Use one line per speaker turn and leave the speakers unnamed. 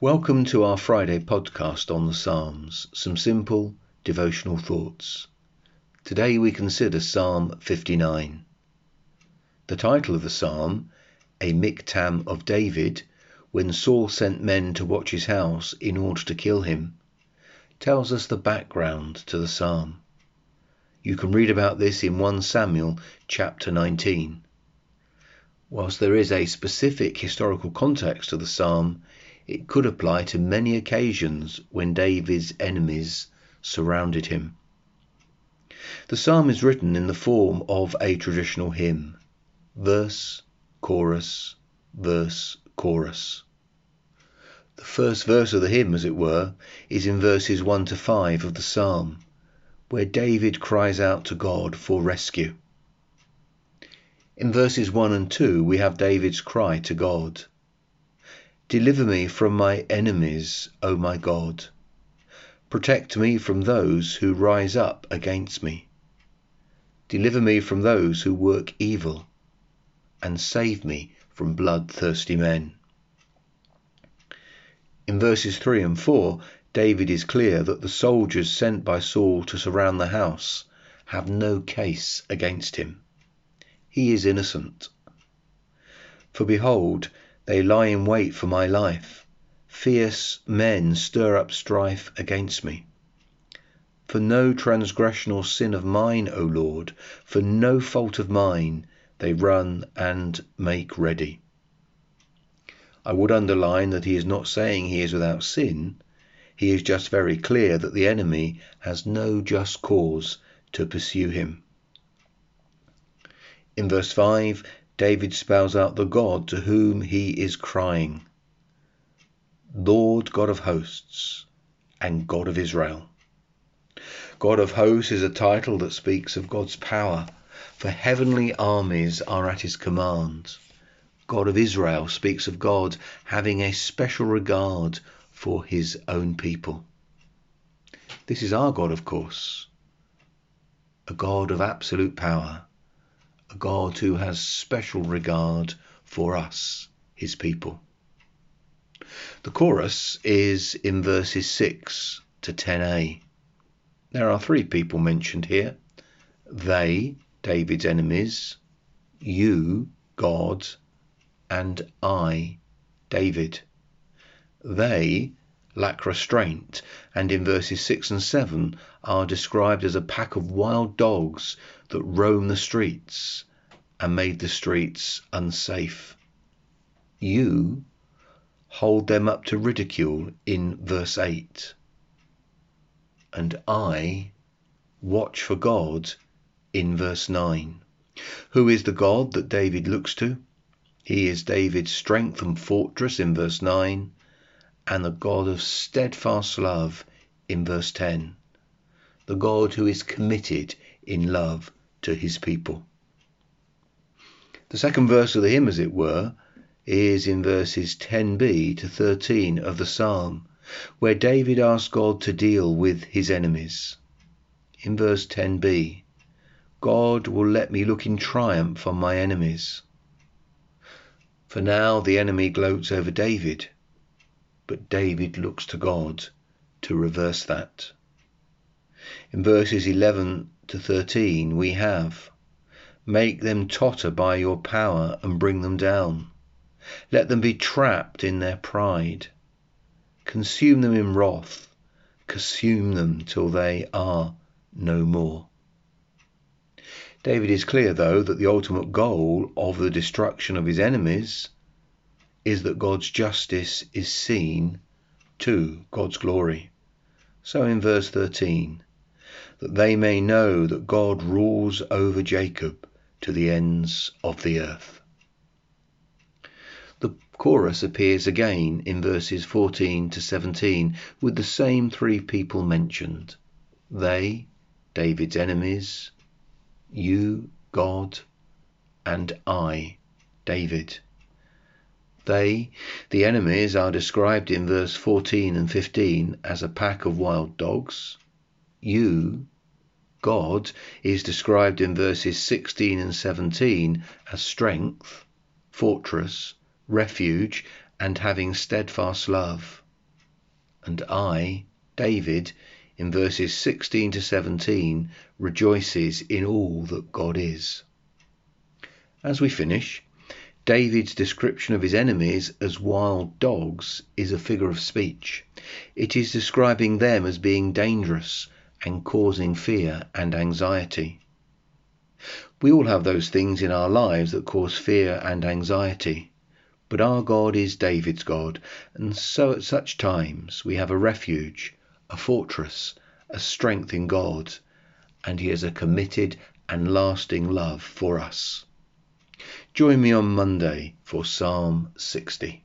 Welcome to our Friday podcast on the Psalms, some simple devotional thoughts. Today we consider Psalm 59. The title of the psalm, A Miktam of David, when Saul sent men to watch his house in order to kill him, tells us the background to the psalm. You can read about this in 1 Samuel chapter 19. Whilst there is a specific historical context to the psalm, it could apply to many occasions when David's enemies surrounded him. The psalm is written in the form of a traditional hymn verse, chorus, verse, chorus. The first verse of the hymn, as it were, is in verses 1 to 5 of the psalm, where David cries out to God for rescue. In verses 1 and 2, we have David's cry to God. Deliver me from my enemies, O my God. Protect me from those who rise up against me. Deliver me from those who work evil, and save me from bloodthirsty men. In verses 3 and 4, David is clear that the soldiers sent by Saul to surround the house have no case against him. He is innocent. For behold, they lie in wait for my life. Fierce men stir up strife against me. For no transgression or sin of mine, O Lord, for no fault of mine, they run and make ready. I would underline that he is not saying he is without sin. He is just very clear that the enemy has no just cause to pursue him. In verse 5, David spells out the God to whom he is crying Lord God of hosts and God of Israel. God of hosts is a title that speaks of God's power, for heavenly armies are at his command. God of Israel speaks of God having a special regard for his own people. This is our God, of course, a God of absolute power a God who has special regard for us, his people. The chorus is in verses 6 to 10a. There are three people mentioned here they, David's enemies, you, God, and I, David. They lack restraint, and in verses 6 and 7 are described as a pack of wild dogs that roam the streets and made the streets unsafe. You hold them up to ridicule in verse 8. And I watch for God in verse 9. Who is the God that David looks to? He is David's strength and fortress in verse 9 and the God of steadfast love in verse 10. The God who is committed in love to his people. The second verse of the hymn, as it were, is in verses 10b to 13 of the psalm, where David asks God to deal with his enemies. In verse 10b, God will let me look in triumph on my enemies. For now the enemy gloats over David but David looks to God to reverse that. In verses 11 to 13, we have Make them totter by your power and bring them down. Let them be trapped in their pride. Consume them in wrath. Consume them till they are no more. David is clear, though, that the ultimate goal of the destruction of his enemies is that God's justice is seen to God's glory. So in verse 13, that they may know that God rules over Jacob to the ends of the earth. The chorus appears again in verses 14 to 17 with the same three people mentioned. They, David's enemies, you, God, and I, David. They, the enemies, are described in verse 14 and 15 as a pack of wild dogs. You, God, is described in verses 16 and 17 as strength, fortress, refuge, and having steadfast love. And I, David, in verses 16 to 17, rejoices in all that God is. As we finish, David's description of his enemies as wild dogs is a figure of speech. It is describing them as being dangerous and causing fear and anxiety. We all have those things in our lives that cause fear and anxiety. But our God is David's God, and so at such times we have a refuge, a fortress, a strength in God, and He has a committed and lasting love for us. Join me on Monday for Psalm 60.